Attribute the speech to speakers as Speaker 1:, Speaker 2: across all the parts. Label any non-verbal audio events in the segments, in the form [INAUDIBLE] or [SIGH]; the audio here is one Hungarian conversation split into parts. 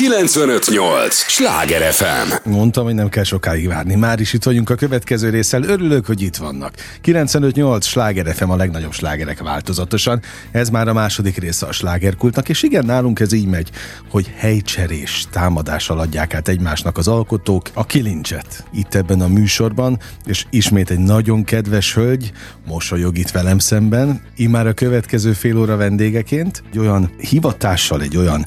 Speaker 1: 958! Sláger FM!
Speaker 2: Mondtam, hogy nem kell sokáig várni. Már is itt vagyunk a következő résszel. Örülök, hogy itt vannak. 958! Sláger FM a legnagyobb slágerek változatosan. Ez már a második része a slágerkultnak, és igen, nálunk ez így megy, hogy helycserés támadással adják át egymásnak az alkotók a kilincset. Itt ebben a műsorban, és ismét egy nagyon kedves hölgy mosolyog itt velem szemben, immár a következő fél óra vendégeként, egy olyan hivatással, egy olyan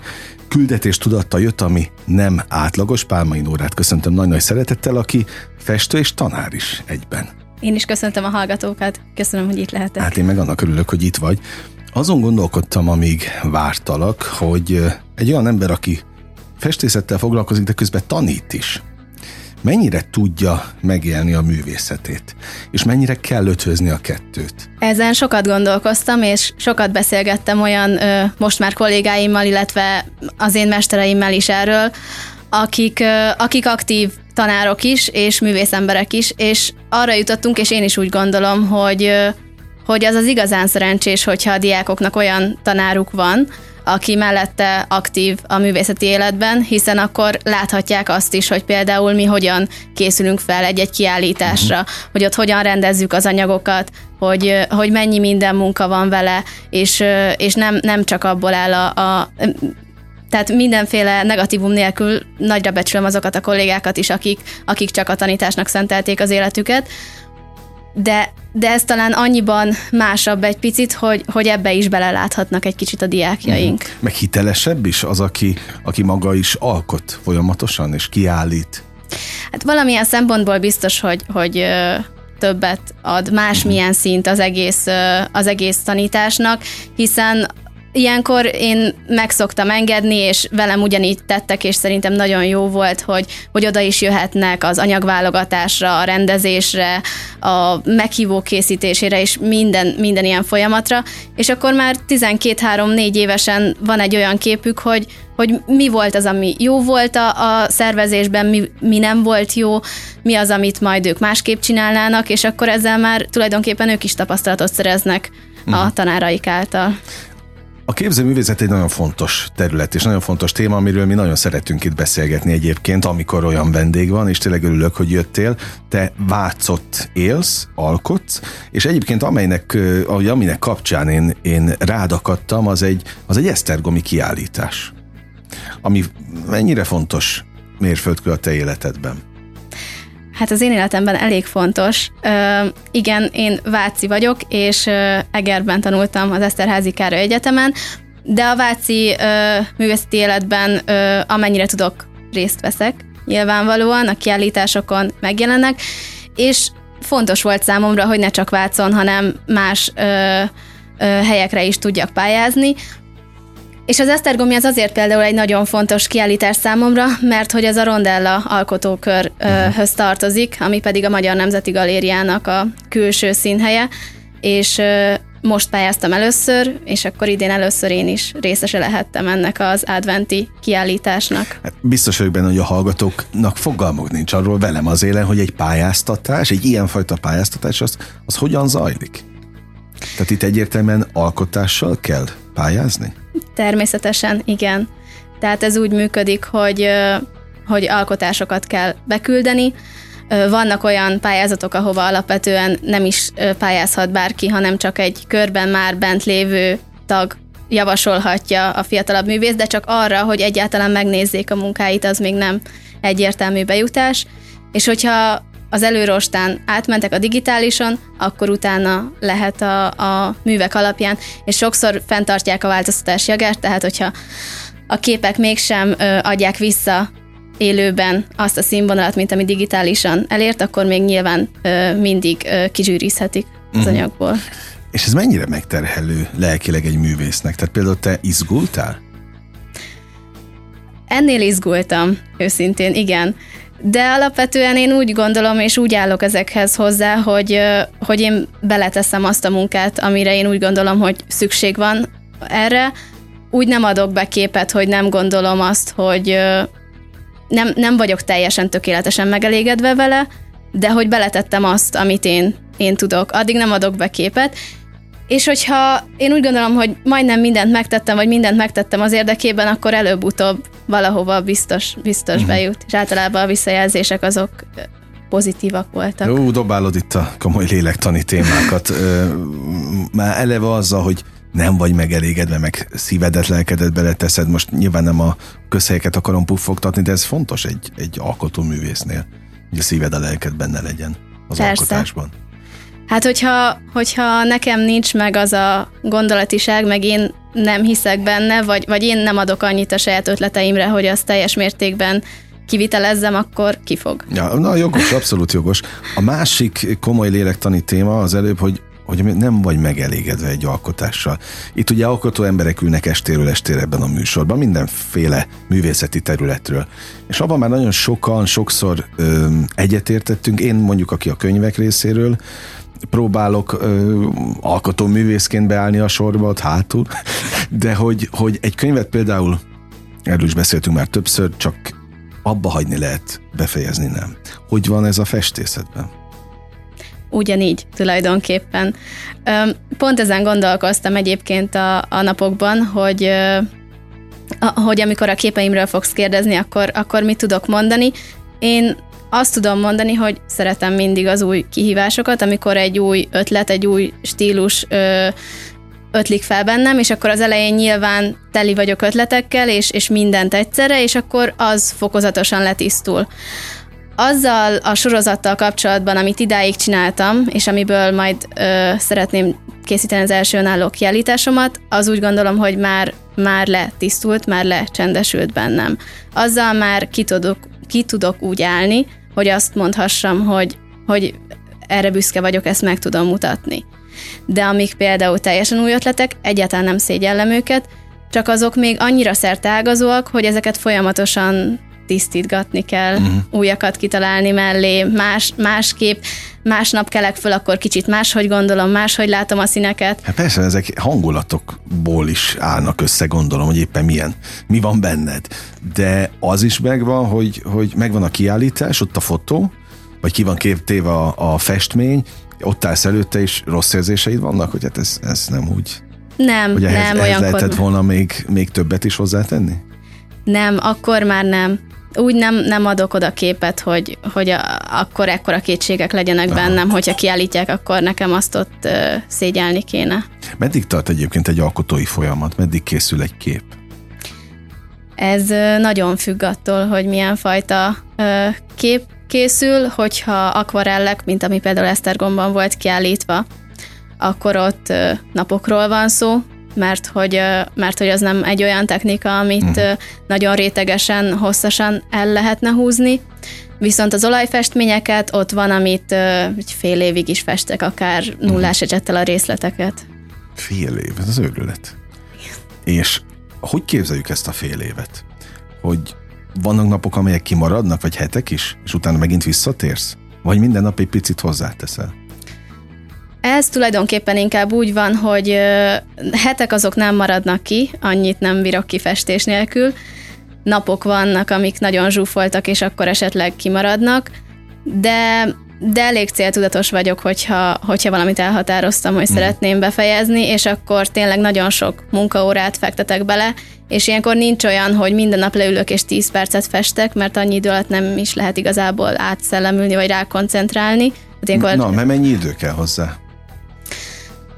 Speaker 2: küldetés tudatta jött, ami nem átlagos. Pálmai Nórát köszöntöm nagy-nagy szeretettel, aki festő és tanár is egyben.
Speaker 3: Én is köszöntöm a hallgatókat, köszönöm, hogy itt lehetek.
Speaker 2: Hát én meg annak örülök, hogy itt vagy. Azon gondolkodtam, amíg vártalak, hogy egy olyan ember, aki festészettel foglalkozik, de közben tanít is mennyire tudja megélni a művészetét, és mennyire kell ötvözni a kettőt?
Speaker 3: Ezen sokat gondolkoztam, és sokat beszélgettem olyan ö, most már kollégáimmal, illetve az én mestereimmel is erről, akik, ö, akik aktív tanárok is, és művészemberek is, és arra jutottunk, és én is úgy gondolom, hogy, ö, hogy az az igazán szerencsés, hogyha a diákoknak olyan tanáruk van, aki mellette aktív a művészeti életben, hiszen akkor láthatják azt is, hogy például mi hogyan készülünk fel egy-egy kiállításra, uh-huh. hogy ott hogyan rendezzük az anyagokat, hogy, hogy mennyi minden munka van vele, és, és nem, nem csak abból áll a, a tehát mindenféle negatívum nélkül nagyra becsülöm azokat a kollégákat is, akik, akik csak a tanításnak szentelték az életüket, de, de ez talán annyiban másabb egy picit, hogy, hogy ebbe is beleláthatnak egy kicsit a diákjaink. Mm.
Speaker 2: Meg hitelesebb is az, aki, aki maga is alkot folyamatosan, és kiállít?
Speaker 3: Hát valamilyen szempontból biztos, hogy, hogy többet ad másmilyen mhm. szint az egész, az egész tanításnak, hiszen Ilyenkor én meg szoktam engedni, és velem ugyanígy tettek, és szerintem nagyon jó volt, hogy, hogy oda is jöhetnek az anyagválogatásra, a rendezésre, a meghívó készítésére, és minden, minden ilyen folyamatra, és akkor már 12-3-4 évesen van egy olyan képük, hogy, hogy mi volt az, ami jó volt a, a szervezésben, mi, mi nem volt jó, mi az, amit majd ők másképp csinálnának, és akkor ezzel már tulajdonképpen ők is tapasztalatot szereznek a mhm. tanáraik által.
Speaker 2: A képzőművészet egy nagyon fontos terület, és nagyon fontos téma, amiről mi nagyon szeretünk itt beszélgetni egyébként, amikor olyan vendég van, és tényleg örülök, hogy jöttél. Te Vácott élsz, alkotsz, és egyébként amelynek, aminek kapcsán én, én rádakadtam, az egy, az egy esztergomi kiállítás. Ami mennyire fontos mérföldkő a te életedben?
Speaker 3: Hát az én életemben elég fontos. Ö, igen, én Váci vagyok, és ö, Egerben tanultam az Eszterházi Károly Egyetemen, de a Váci ö, művészeti életben ö, amennyire tudok részt veszek, nyilvánvalóan a kiállításokon megjelennek, és fontos volt számomra, hogy ne csak Vácon, hanem más ö, ö, helyekre is tudjak pályázni, és az Esztergomi az azért például egy nagyon fontos kiállítás számomra, mert hogy ez a Rondella alkotókörhöz tartozik, ami pedig a Magyar Nemzeti Galériának a külső színhelye, és most pályáztam először, és akkor idén először én is részese lehettem ennek az adventi kiállításnak.
Speaker 2: Hát biztos vagyok benne, hogy a hallgatóknak fogalmuk nincs arról velem az élen, hogy egy pályáztatás, egy ilyenfajta pályáztatás, az, az hogyan zajlik? Tehát itt egyértelműen alkotással kell pályázni?
Speaker 3: Természetesen, igen. Tehát ez úgy működik, hogy, hogy alkotásokat kell beküldeni. Vannak olyan pályázatok, ahova alapvetően nem is pályázhat bárki, hanem csak egy körben már bent lévő tag javasolhatja a fiatalabb művész, de csak arra, hogy egyáltalán megnézzék a munkáit, az még nem egyértelmű bejutás. És hogyha az előrostán átmentek a digitálison, akkor utána lehet a, a művek alapján, és sokszor fenntartják a változtatási jogát, tehát hogyha a képek mégsem ö, adják vissza élőben azt a színvonalat, mint ami digitálisan elért, akkor még nyilván ö, mindig ö, kizsűrizhetik az uh-huh. anyagból.
Speaker 2: És ez mennyire megterhelő lelkileg egy művésznek? Tehát például te izgultál?
Speaker 3: Ennél izgultam, őszintén, igen. De alapvetően én úgy gondolom, és úgy állok ezekhez hozzá, hogy, hogy én beleteszem azt a munkát, amire én úgy gondolom, hogy szükség van erre. Úgy nem adok be képet, hogy nem gondolom azt, hogy nem, nem vagyok teljesen tökéletesen megelégedve vele, de hogy beletettem azt, amit én, én tudok. Addig nem adok be képet, és hogyha én úgy gondolom, hogy majdnem mindent megtettem, vagy mindent megtettem az érdekében, akkor előbb-utóbb valahova biztos, biztos uh-huh. bejut. És általában a visszajelzések azok pozitívak voltak.
Speaker 2: Jó, dobálod itt a komoly lélektani témákat. Már eleve azzal, hogy nem vagy megelégedve, meg szívedet, lelkedet beleteszed. Most nyilván nem a közhelyeket akarom puffogtatni, de ez fontos egy, egy alkotóművésznél, hogy a szíved, a lelked benne legyen az Persze. alkotásban.
Speaker 3: Hát, hogyha, hogyha nekem nincs meg az a gondolatiság, meg én nem hiszek benne, vagy, vagy én nem adok annyit a saját ötleteimre, hogy azt teljes mértékben kivitelezzem, akkor kifog.
Speaker 2: Ja, na jogos, abszolút jogos. A másik komoly lélektani téma az előbb, hogy hogy nem vagy megelégedve egy alkotással. Itt ugye alkotó emberek ülnek estéről estére ebben a műsorban, mindenféle művészeti területről. És abban már nagyon sokan, sokszor egyetértettünk, én mondjuk, aki a könyvek részéről, próbálok ö, alkotó művészként beállni a sorba ott hátul, [LAUGHS] de hogy, hogy egy könyvet például, erről is beszéltünk már többször, csak abba hagyni lehet, befejezni nem. Hogy van ez a festészetben?
Speaker 3: Ugyanígy tulajdonképpen. Pont ezen gondolkoztam egyébként a, a napokban, hogy hogy amikor a képeimről fogsz kérdezni, akkor, akkor mit tudok mondani. Én azt tudom mondani, hogy szeretem mindig az új kihívásokat, amikor egy új ötlet, egy új stílus ö, ötlik fel bennem, és akkor az elején nyilván teli vagyok ötletekkel, és, és mindent egyszerre, és akkor az fokozatosan letisztul. Azzal a sorozattal kapcsolatban, amit idáig csináltam, és amiből majd ö, szeretném készíteni az első önálló kiállításomat, az úgy gondolom, hogy már, már letisztult, már lecsendesült bennem. Azzal már ki tudok, ki tudok úgy állni, hogy azt mondhassam, hogy, hogy erre büszke vagyok, ezt meg tudom mutatni. De amik például teljesen új ötletek, egyáltalán nem szégyellem őket, csak azok még annyira szerteágazóak, hogy ezeket folyamatosan tisztítgatni kell, uh-huh. újakat kitalálni mellé, más, másképp, másnap kelek föl, akkor kicsit máshogy gondolom, máshogy látom a színeket.
Speaker 2: Hát persze, ezek hangulatokból is állnak össze, gondolom, hogy éppen milyen, mi van benned. De az is megvan, hogy, hogy megvan a kiállítás, ott a fotó, vagy ki van képtéve a, a festmény, ott állsz előtte, és rossz érzéseid vannak, hogy hát ez, ez nem úgy.
Speaker 3: Nem, hogy ehhez, nem, ehhez
Speaker 2: lehetett volna még, még többet is hozzátenni?
Speaker 3: Nem, akkor már nem úgy nem, nem adok oda képet, hogy, hogy a, akkor ekkora kétségek legyenek Aha. bennem, hogyha kiállítják, akkor nekem azt ott uh, szégyelni kéne.
Speaker 2: Meddig tart egyébként egy alkotói folyamat? Meddig készül egy kép?
Speaker 3: Ez uh, nagyon függ attól, hogy milyen fajta uh, kép készül, hogyha akvarellek, mint ami például Esztergomban volt kiállítva, akkor ott napokról van szó, mert hogy, mert hogy az nem egy olyan technika, amit uh-huh. nagyon rétegesen, hosszasan el lehetne húzni. Viszont az olajfestményeket ott van, amit egy fél évig is festek, akár mhm. nullás uh-huh. a részleteket.
Speaker 2: Fél év, ez az őrület. És hogy képzeljük ezt a fél évet? Hogy vannak napok, amelyek kimaradnak, vagy hetek is, és utána megint visszatérsz? Vagy minden nap egy picit hozzáteszel?
Speaker 3: Ez tulajdonképpen inkább úgy van, hogy hetek azok nem maradnak ki, annyit nem bírok kifestés nélkül. Napok vannak, amik nagyon zsúfoltak, és akkor esetleg kimaradnak, de de elég céltudatos vagyok, hogyha, hogyha valamit elhatároztam, hogy mm. szeretném befejezni, és akkor tényleg nagyon sok munkaórát fektetek bele, és ilyenkor nincs olyan, hogy minden nap leülök és 10 percet festek, mert annyi idő alatt nem is lehet igazából átszellemülni, vagy rákoncentrálni.
Speaker 2: Hát ilyenkor... Na, mert mennyi idő kell hozzá?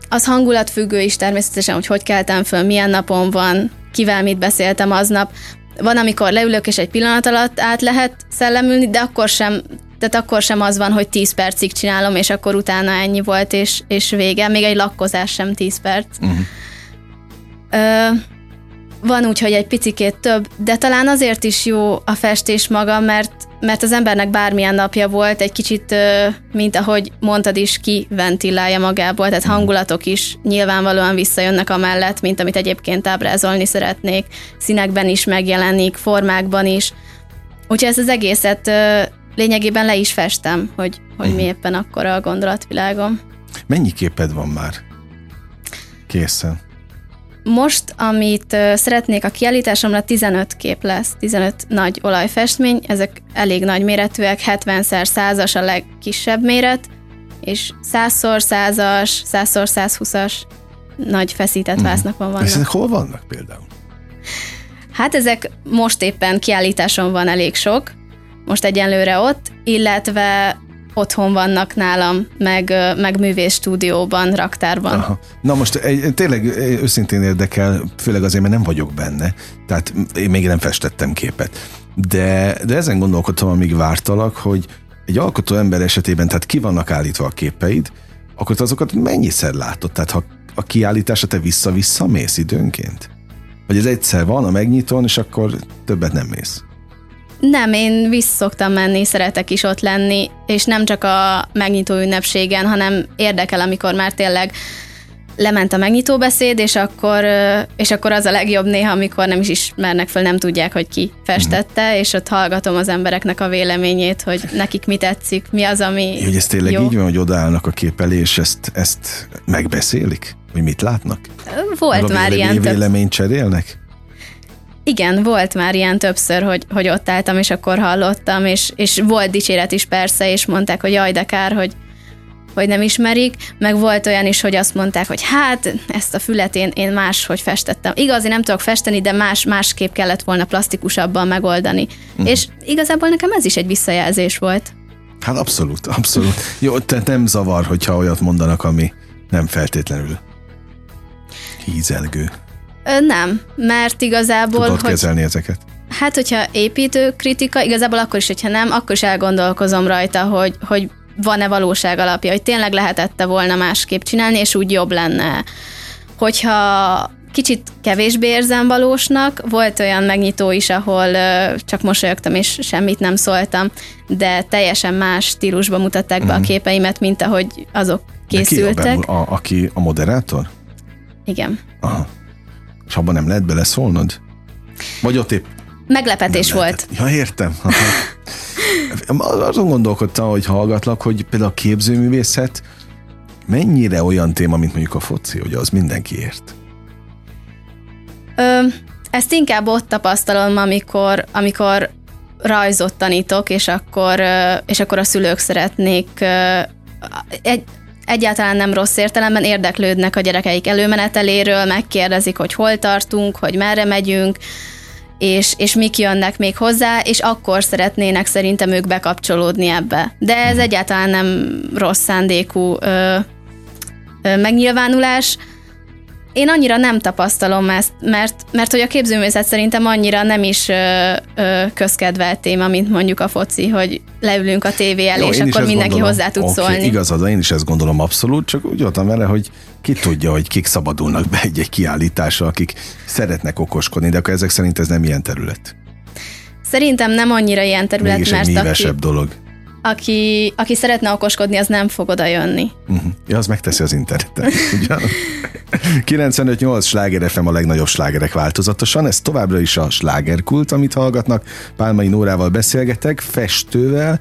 Speaker 3: Az hangulatfüggő is természetesen, hogy hogy keltem föl, milyen napon van, kivel mit beszéltem aznap. Van, amikor leülök, és egy pillanat alatt át lehet szellemülni, de akkor sem, tehát akkor sem az van, hogy 10 percig csinálom, és akkor utána ennyi volt, és, és vége. Még egy lakkozás sem 10 perc. Uh-huh. Ö, van úgy, hogy egy picikét több, de talán azért is jó a festés maga, mert, mert az embernek bármilyen napja volt, egy kicsit, mint ahogy mondtad is, ki ventilálja magából, tehát hangulatok is nyilvánvalóan visszajönnek a mellett, mint amit egyébként ábrázolni szeretnék, színekben is megjelenik, formákban is. Úgyhogy ezt az egészet lényegében le is festem, hogy, hogy mi mhm. éppen akkor a gondolatvilágom.
Speaker 2: Mennyi képed van már készen?
Speaker 3: Most, amit szeretnék a kiállításomra, 15 kép lesz, 15 nagy olajfestmény, ezek elég nagy méretűek, 70x100-as a legkisebb méret, és 100x100-as, 100x120-as nagy feszített uh-huh. vásznakon vannak. És
Speaker 2: ezek hol vannak például?
Speaker 3: Hát ezek most éppen kiállításon van elég sok, most egyenlőre ott, illetve otthon vannak nálam, meg, meg művész stúdióban, raktárban. Aha.
Speaker 2: Na most egy, tényleg őszintén érdekel, főleg azért, mert nem vagyok benne, tehát én még nem festettem képet. De, de ezen gondolkodtam, amíg vártalak, hogy egy alkotó ember esetében, tehát ki vannak állítva a képeid, akkor azokat mennyiszer látod? Tehát ha a kiállításra te vissza-vissza mész időnként? Vagy ez egyszer van a megnyitón, és akkor többet nem mész?
Speaker 3: Nem, én visszoktam menni, szeretek is ott lenni, és nem csak a megnyitó ünnepségen, hanem érdekel, amikor már tényleg lement a megnyitó beszéd, és akkor, és akkor az a legjobb néha, amikor nem is ismernek föl, nem tudják, hogy ki festette, mm. és ott hallgatom az embereknek a véleményét, hogy nekik mi tetszik, mi az, ami
Speaker 2: Hogy ez tényleg jó. így van, hogy odaállnak a kép elé, és ezt, ezt megbeszélik? Hogy mit látnak?
Speaker 3: Volt már ilyen
Speaker 2: véleményt cserélnek?
Speaker 3: Igen, volt már ilyen többször, hogy, hogy ott álltam, és akkor hallottam, és, és volt dicséret is persze, és mondták, hogy jaj, de kár, hogy, hogy nem ismerik, meg volt olyan is, hogy azt mondták, hogy hát ezt a fület én, én máshogy festettem. Igaz, én nem tudok festeni, de más, másképp kellett volna plastikusabban megoldani. Uh-huh. És igazából nekem ez is egy visszajelzés volt.
Speaker 2: Hát abszolút, abszolút. Jó, tehát nem zavar, hogyha olyat mondanak, ami nem feltétlenül hízelgő.
Speaker 3: Ö, nem, mert igazából...
Speaker 2: Tudod hogy, kezelni ezeket?
Speaker 3: Hát, hogyha építő kritika, igazából akkor is, hogyha nem, akkor is elgondolkozom rajta, hogy, hogy van-e valóság alapja, hogy tényleg lehetette volna másképp csinálni, és úgy jobb lenne. Hogyha kicsit kevésbé érzem valósnak, volt olyan megnyitó is, ahol csak mosolyogtam, és semmit nem szóltam, de teljesen más stílusban mutatták be mm. a mhm. képeimet, mint ahogy azok készültek. De
Speaker 2: ki a, a, aki a moderátor?
Speaker 3: Igen.
Speaker 2: Aha. És abban nem lehet beleszólnod? Vagy ott épp
Speaker 3: Meglepetés volt.
Speaker 2: Ja, értem. Azon gondolkodtam, hogy hallgatlak, hogy például a képzőművészet mennyire olyan téma, mint mondjuk a foci, hogy az mindenki ért?
Speaker 3: Ö, ezt inkább ott tapasztalom, amikor, amikor rajzot tanítok, és akkor, és akkor a szülők szeretnék egy, egyáltalán nem rossz értelemben érdeklődnek a gyerekeik előmeneteléről, megkérdezik, hogy hol tartunk, hogy merre megyünk, és, és mik jönnek még hozzá, és akkor szeretnének szerintem ők bekapcsolódni ebbe. De ez mhm. egyáltalán nem rossz szándékú ö, ö, megnyilvánulás, én annyira nem tapasztalom ezt, mert, mert hogy a képzőművészet szerintem annyira nem is ö, ö, közkedvelt téma, mint mondjuk a foci, hogy leülünk a tévé elé, Jó, és akkor mindenki gondolom. hozzá tud okay, szólni.
Speaker 2: Igazad, én is ezt gondolom abszolút, csak úgy voltam vele, hogy ki tudja, hogy kik szabadulnak be egy-egy kiállításra, akik szeretnek okoskodni, de akkor ezek szerint ez nem ilyen terület.
Speaker 3: Szerintem nem annyira ilyen terület,
Speaker 2: Mégis mert egy aki... dolog
Speaker 3: aki, aki szeretne okoskodni, az nem fog oda jönni.
Speaker 2: Uh-huh. Ja, az megteszi az interneten. [LAUGHS] 95-8 sláger FM a legnagyobb slágerek változatosan, ez továbbra is a slágerkult, amit hallgatnak. Pálmai Nórával beszélgetek, festővel,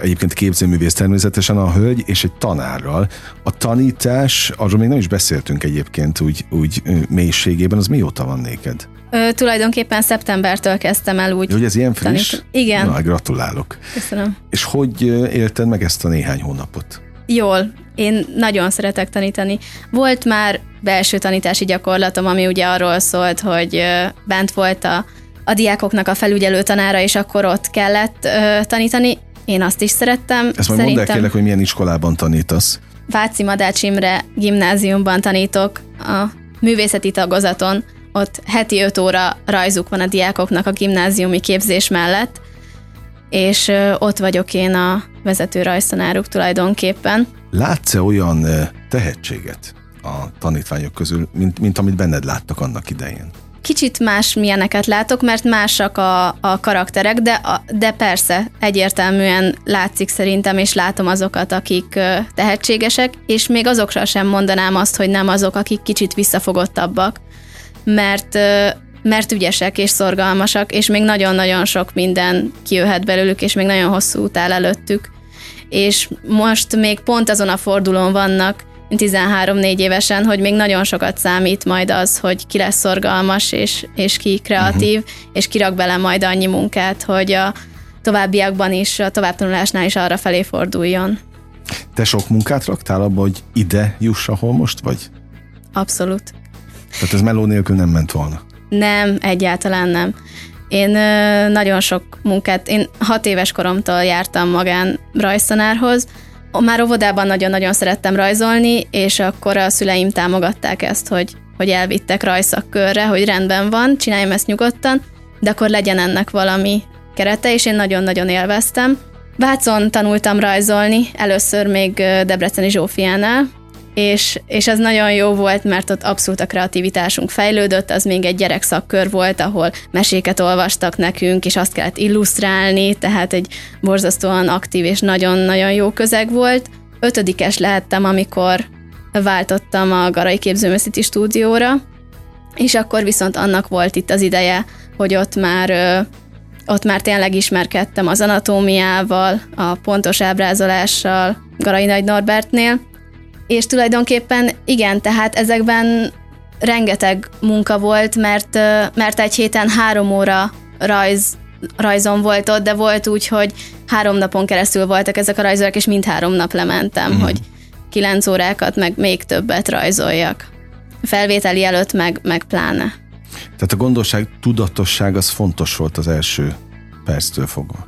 Speaker 2: egyébként képzőművész természetesen a hölgy, és egy tanárral. A tanítás, arról még nem is beszéltünk egyébként úgy, úgy mélységében, az mióta van néked?
Speaker 3: Ö, tulajdonképpen szeptembertől kezdtem el úgy.
Speaker 2: Hogy ez ilyen friss?
Speaker 3: Tanítani. Igen.
Speaker 2: Na, gratulálok.
Speaker 3: Köszönöm.
Speaker 2: És hogy élted meg ezt a néhány hónapot?
Speaker 3: Jól. Én nagyon szeretek tanítani. Volt már belső tanítási gyakorlatom, ami ugye arról szólt, hogy bent volt a, a diákoknak a felügyelő tanára, és akkor ott kellett ö, tanítani. Én azt is szerettem.
Speaker 2: Ezt majd mondd el kérlek, hogy milyen iskolában tanítasz.
Speaker 3: Váci Madács Imre gimnáziumban tanítok a művészeti tagozaton, ott heti 5 óra rajzuk van a diákoknak a gimnáziumi képzés mellett, és ott vagyok én a vezető rajztanáruk tulajdonképpen.
Speaker 2: Látsz-e olyan tehetséget a tanítványok közül, mint, mint amit benned láttak annak idején?
Speaker 3: Kicsit más milyeneket látok, mert másak a, a karakterek, de, a, de persze egyértelműen látszik szerintem, és látom azokat, akik tehetségesek, és még azokra sem mondanám azt, hogy nem azok, akik kicsit visszafogottabbak mert mert ügyesek és szorgalmasak, és még nagyon-nagyon sok minden kijöhet belőlük, és még nagyon hosszú út áll előttük. És most még pont azon a fordulón vannak, 13-4 évesen, hogy még nagyon sokat számít majd az, hogy ki lesz szorgalmas, és, és ki kreatív, uh-huh. és kirak bele majd annyi munkát, hogy a továbbiakban is, a továbbtanulásnál is arra felé forduljon.
Speaker 2: Te sok munkát raktál abba, hogy ide juss, ahol most vagy?
Speaker 3: abszolút.
Speaker 2: Tehát ez meló nélkül nem ment volna?
Speaker 3: Nem, egyáltalán nem. Én nagyon sok munkát, én hat éves koromtól jártam magán rajztanárhoz, már óvodában nagyon-nagyon szerettem rajzolni, és akkor a szüleim támogatták ezt, hogy, hogy elvittek rajszakkörre, hogy rendben van, csináljam ezt nyugodtan, de akkor legyen ennek valami kerete, és én nagyon-nagyon élveztem. Vácon tanultam rajzolni, először még Debreceni Zsófiánál, és, és ez nagyon jó volt, mert ott abszolút a kreativitásunk fejlődött, az még egy gyerekszakkör volt, ahol meséket olvastak nekünk, és azt kellett illusztrálni, tehát egy borzasztóan aktív és nagyon-nagyon jó közeg volt. Ötödikes lehettem, amikor váltottam a Garai Képzőművészeti Stúdióra, és akkor viszont annak volt itt az ideje, hogy ott már ott már tényleg ismerkedtem az anatómiával, a pontos ábrázolással Garai Nagy Norbertnél, és tulajdonképpen igen, tehát ezekben rengeteg munka volt, mert, mert egy héten három óra rajz, rajzom volt ott, de volt úgy, hogy három napon keresztül voltak ezek a rajzolak, és mind három nap lementem, mm. hogy kilenc órákat, meg még többet rajzoljak. Felvételi előtt meg, meg pláne.
Speaker 2: Tehát a gondosság, tudatosság az fontos volt az első perctől fogva.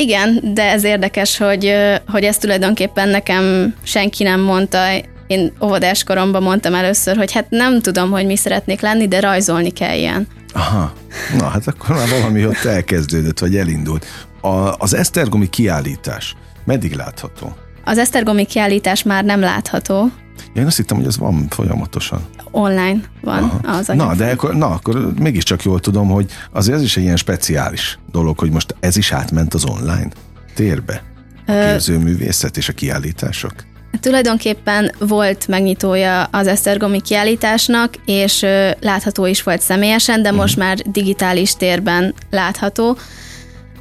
Speaker 3: Igen, de ez érdekes, hogy, hogy ezt tulajdonképpen nekem senki nem mondta. Én óvodás koromban mondtam először, hogy hát nem tudom, hogy mi szeretnék lenni, de rajzolni kell ilyen.
Speaker 2: Aha, na hát akkor már valami ott elkezdődött, vagy elindult. A, az Esztergomi kiállítás meddig látható?
Speaker 3: Az Esztergomi kiállítás már nem látható.
Speaker 2: Én azt hittem, hogy ez van folyamatosan.
Speaker 3: Online van Aha. az.
Speaker 2: Na, de akkor, na, akkor mégiscsak jól tudom, hogy azért ez is egy ilyen speciális dolog, hogy most ez is átment az online térbe. A képzőművészet és a kiállítások.
Speaker 3: Tulajdonképpen volt megnyitója az Esztergomi kiállításnak, és látható is volt személyesen, de most mm. már digitális térben látható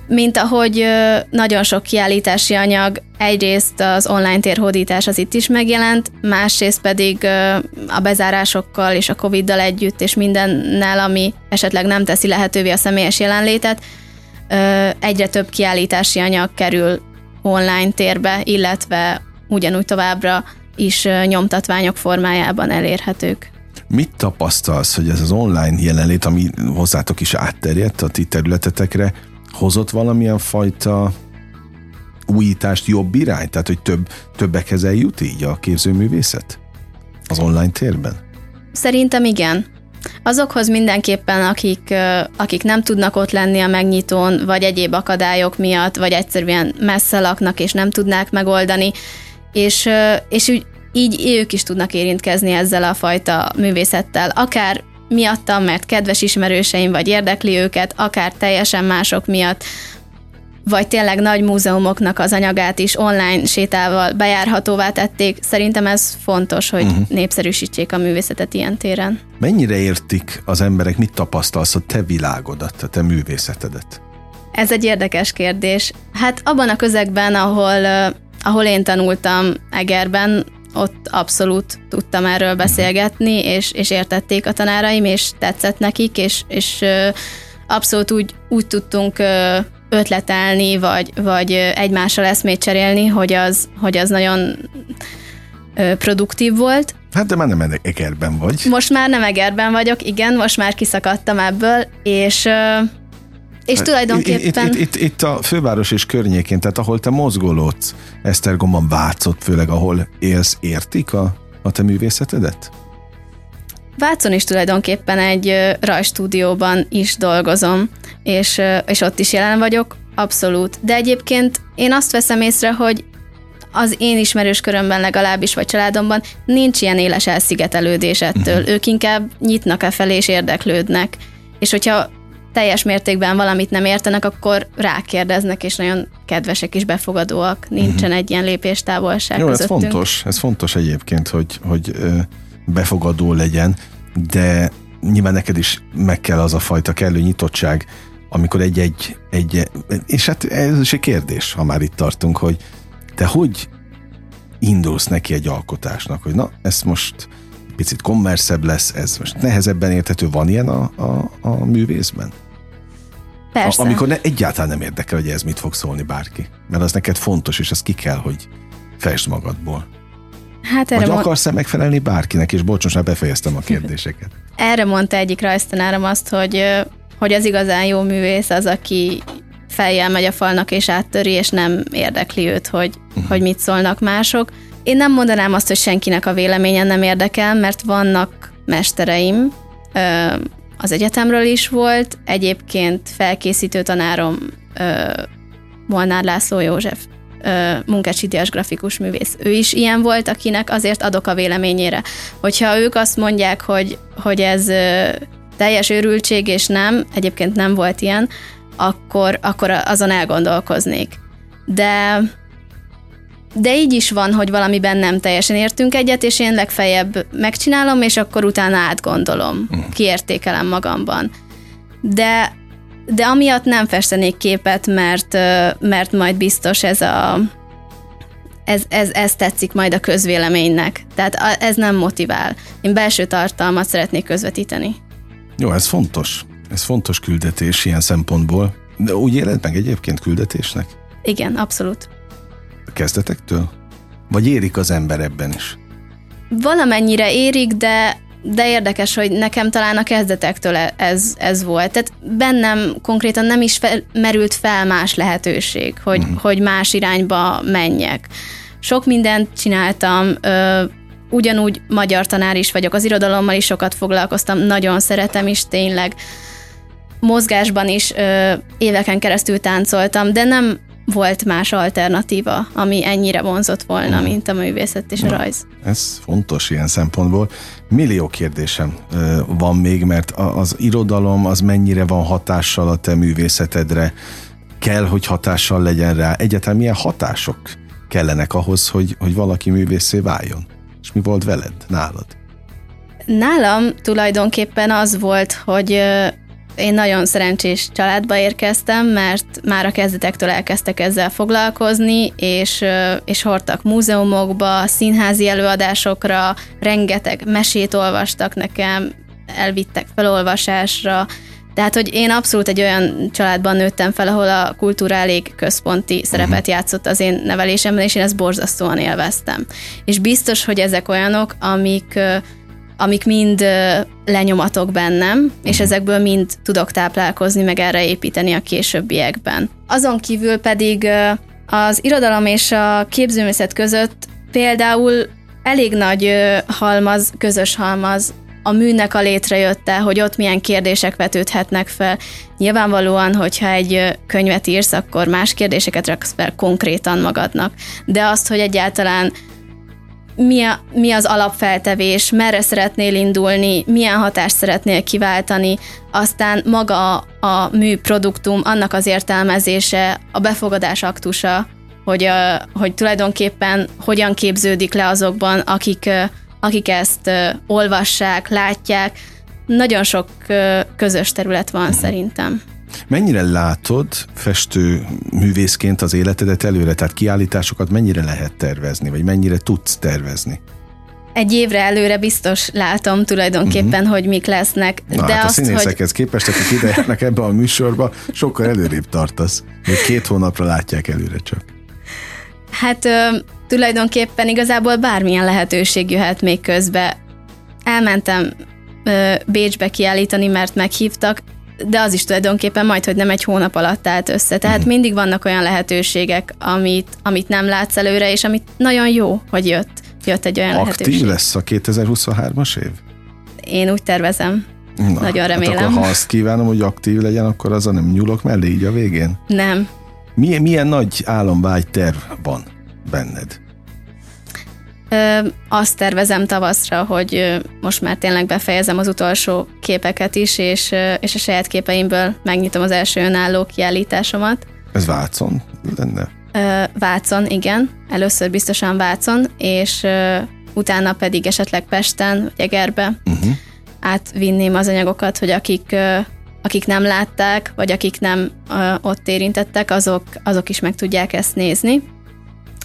Speaker 3: mint ahogy nagyon sok kiállítási anyag, egyrészt az online térhódítás az itt is megjelent, másrészt pedig a bezárásokkal és a Covid-dal együtt, és mindennel, ami esetleg nem teszi lehetővé a személyes jelenlétet, egyre több kiállítási anyag kerül online térbe, illetve ugyanúgy továbbra is nyomtatványok formájában elérhetők.
Speaker 2: Mit tapasztalsz, hogy ez az online jelenlét, ami hozzátok is átterjedt a ti területetekre, hozott valamilyen fajta újítást, jobb irány? Tehát, hogy több, többekhez eljut így a képzőművészet? Az online térben?
Speaker 3: Szerintem igen. Azokhoz mindenképpen, akik, akik nem tudnak ott lenni a megnyitón, vagy egyéb akadályok miatt, vagy egyszerűen messze laknak, és nem tudnák megoldani, és, és úgy, így ők is tudnak érintkezni ezzel a fajta művészettel, akár miattam, mert kedves ismerőseim vagy érdekli őket, akár teljesen mások miatt, vagy tényleg nagy múzeumoknak az anyagát is online sétával bejárhatóvá tették. Szerintem ez fontos, hogy uh-huh. népszerűsítsék a művészetet ilyen téren.
Speaker 2: Mennyire értik az emberek, mit tapasztalsz a te világodat, a te művészetedet?
Speaker 3: Ez egy érdekes kérdés. Hát abban a közegben, ahol, ahol én tanultam Egerben, ott abszolút tudtam erről beszélgetni, és, és értették a tanáraim, és tetszett nekik, és, és abszolút úgy, úgy tudtunk ötletelni, vagy, vagy egymással eszmét cserélni, hogy az, hogy az nagyon produktív volt.
Speaker 2: Hát de már nem Egerben vagy.
Speaker 3: Most már nem Egerben vagyok, igen, most már kiszakadtam ebből, és és tulajdonképpen...
Speaker 2: Itt, itt, itt, itt a főváros és környékén, tehát ahol te mozgolódsz, Esztergomban, Vácot főleg, ahol élsz, értik a, a te művészetedet?
Speaker 3: Vácon is tulajdonképpen egy rajstúdióban is dolgozom, és, és ott is jelen vagyok, abszolút. De egyébként én azt veszem észre, hogy az én ismerős körömben legalábbis, vagy családomban nincs ilyen éles elszigetelődés ettől. Uh-huh. Ők inkább nyitnak e felé és érdeklődnek. És hogyha teljes mértékben valamit nem értenek, akkor rákérdeznek, és nagyon kedvesek és befogadóak. Nincsen uh-huh. egy ilyen lépéstávolság
Speaker 2: Jó, közöttünk. ez fontos, ez fontos egyébként, hogy, hogy befogadó legyen, de nyilván neked is meg kell az a fajta kellő nyitottság, amikor egy-egy, egy, és hát ez is egy kérdés, ha már itt tartunk, hogy te hogy indulsz neki egy alkotásnak, hogy na, ezt most picit kommerszebb lesz, ez most nehezebben érthető, van ilyen a, a, a művészben?
Speaker 3: Persze.
Speaker 2: A, amikor ne, egyáltalán nem érdekel, hogy ez mit fog szólni bárki. Mert az neked fontos, és az ki kell, hogy fest magadból.
Speaker 3: Hát
Speaker 2: Vagy
Speaker 3: erre, mond,
Speaker 2: akarsz-e megfelelni bárkinek? És bocs, most már befejeztem a kérdéseket. [LAUGHS]
Speaker 3: erre mondta egyik rajztanárom azt, hogy, hogy az igazán jó művész az, aki fejjel megy a falnak és áttöri, és nem érdekli őt, hogy, uh-huh. hogy mit szólnak mások. Én nem mondanám azt, hogy senkinek a véleménye nem érdekel, mert vannak mestereim, az egyetemről is volt, egyébként felkészítő tanárom Molnár László József, ö, Munkácsi Díjas grafikus művész. Ő is ilyen volt, akinek azért adok a véleményére. Hogyha ők azt mondják, hogy, hogy ez teljes őrültség, és nem, egyébként nem volt ilyen, akkor, akkor azon elgondolkoznék. De de így is van, hogy valamiben nem teljesen értünk egyet, és én legfeljebb megcsinálom, és akkor utána átgondolom, kiértékelem magamban. De, de amiatt nem festenék képet, mert, mert majd biztos ez a ez, ez, ez tetszik majd a közvéleménynek. Tehát ez nem motivál. Én belső tartalmat szeretnék közvetíteni.
Speaker 2: Jó, ez fontos. Ez fontos küldetés ilyen szempontból. De úgy éled meg egyébként küldetésnek?
Speaker 3: Igen, abszolút.
Speaker 2: Kezdetektől? Vagy érik az ember ebben is?
Speaker 3: Valamennyire érik, de de érdekes, hogy nekem talán a kezdetektől e- ez, ez volt. Tehát bennem konkrétan nem is fel, merült fel más lehetőség, hogy, mm. hogy más irányba menjek. Sok mindent csináltam, ö, ugyanúgy magyar tanár is vagyok, az irodalommal is sokat foglalkoztam, nagyon szeretem is tényleg. Mozgásban is ö, éveken keresztül táncoltam, de nem volt más alternatíva, ami ennyire vonzott volna, mint a művészet és a rajz.
Speaker 2: Ez fontos ilyen szempontból. Millió kérdésem van még, mert az irodalom az mennyire van hatással a te művészetedre, kell, hogy hatással legyen rá. Egyáltalán milyen hatások kellenek ahhoz, hogy, hogy valaki művészé váljon? És mi volt veled, nálad?
Speaker 3: Nálam tulajdonképpen az volt, hogy én nagyon szerencsés családba érkeztem, mert már a kezdetektől elkezdtek ezzel foglalkozni, és, és hordtak múzeumokba, színházi előadásokra, rengeteg mesét olvastak nekem, elvittek felolvasásra, tehát, hogy én abszolút egy olyan családban nőttem fel, ahol a kultúra elég központi szerepet játszott az én nevelésemben, és én ezt borzasztóan élveztem. És biztos, hogy ezek olyanok, amik amik mind lenyomatok bennem, és ezekből mind tudok táplálkozni, meg erre építeni a későbbiekben. Azon kívül pedig az irodalom és a képzőművészet között például elég nagy halmaz, közös halmaz a műnek a létrejötte, hogy ott milyen kérdések vetődhetnek fel. Nyilvánvalóan, hogyha egy könyvet írsz, akkor más kérdéseket raksz fel konkrétan magadnak. De azt, hogy egyáltalán mi, a, mi az alapfeltevés, merre szeretnél indulni, milyen hatást szeretnél kiváltani, aztán maga a, műproduktum, annak az értelmezése, a befogadás aktusa, hogy, hogy tulajdonképpen hogyan képződik le azokban, akik, akik ezt olvassák, látják. Nagyon sok közös terület van szerintem.
Speaker 2: Mennyire látod festő művészként az életedet előre? Tehát kiállításokat mennyire lehet tervezni, vagy mennyire tudsz tervezni?
Speaker 3: Egy évre előre biztos látom tulajdonképpen, uh-huh. hogy mik lesznek.
Speaker 2: Na,
Speaker 3: de
Speaker 2: hát a
Speaker 3: azt, hogy
Speaker 2: színészekhez képest, akik ide ebbe a műsorba, sokkal előrébb tartasz. Még két hónapra látják előre csak.
Speaker 3: Hát ö, tulajdonképpen igazából bármilyen lehetőség jöhet még közbe. Elmentem ö, Bécsbe kiállítani, mert meghívtak, de az is tulajdonképpen majd, hogy nem egy hónap alatt állt össze. Tehát
Speaker 2: Mhm.
Speaker 3: mindig vannak olyan lehetőségek, amit, amit nem látsz előre, és amit nagyon jó, hogy jött, jött egy olyan
Speaker 2: Aktív
Speaker 3: lehetőség.
Speaker 2: lesz a 2023-as év?
Speaker 3: Én úgy tervezem.
Speaker 2: Na,
Speaker 3: Nagyon remélem.
Speaker 2: Hát akkor, ha azt kívánom, hogy aktív legyen, akkor az a nem nyúlok mellé így a végén.
Speaker 3: Nem.
Speaker 2: Milyen, milyen nagy álomvágy terv van benned?
Speaker 3: Ö, azt tervezem tavaszra, hogy most már tényleg befejezem az utolsó képeket is, és, és a saját képeimből megnyitom az első önálló kiállításomat.
Speaker 2: Ez Vácon lenne?
Speaker 3: Ö, Vácon, igen, először biztosan Vácon, és ö, utána pedig esetleg Pesten, vagy Egerbe
Speaker 2: Uh-huh.
Speaker 3: átvinném az anyagokat, hogy akik, akik nem látták, vagy akik nem ö, ott érintettek, azok, azok is meg tudják ezt nézni.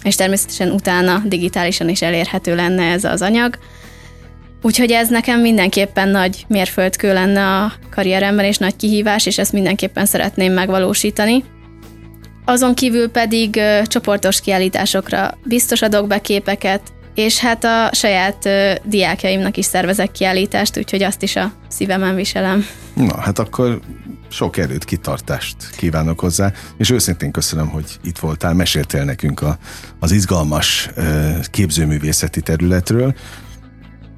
Speaker 3: És természetesen utána digitálisan is elérhető lenne ez az anyag. Úgyhogy ez nekem mindenképpen nagy mérföldkő lenne a karrieremben, és nagy kihívás, és ezt mindenképpen szeretném megvalósítani. Azon kívül pedig ö, csoportos kiállításokra biztos adok be képeket, és hát a saját diákjaimnak is szervezek kiállítást, úgyhogy azt is a szívemen viselem.
Speaker 2: Na, hát akkor sok erőt, kitartást kívánok hozzá, és őszintén köszönöm, hogy itt voltál, meséltél nekünk a, az izgalmas képzőművészeti területről.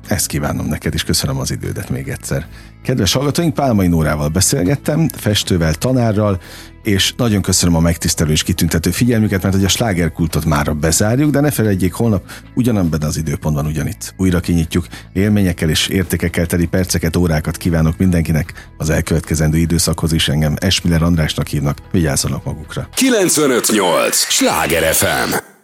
Speaker 2: Ezt kívánom neked, és köszönöm az idődet még egyszer. Kedves hallgatóink, Pálmai Nórával beszélgettem, festővel, tanárral, és nagyon köszönöm a megtisztelő és kitüntető figyelmüket, mert hogy a slágerkultot már bezárjuk, de ne felejtjék, holnap ugyanabban az időpontban ugyanitt újra kinyitjuk. Élményekkel és értékekkel teli perceket, órákat kívánok mindenkinek az elkövetkezendő időszakhoz is engem Esmiller Andrásnak hívnak. Vigyázzanak magukra.
Speaker 1: 958! Sláger FM!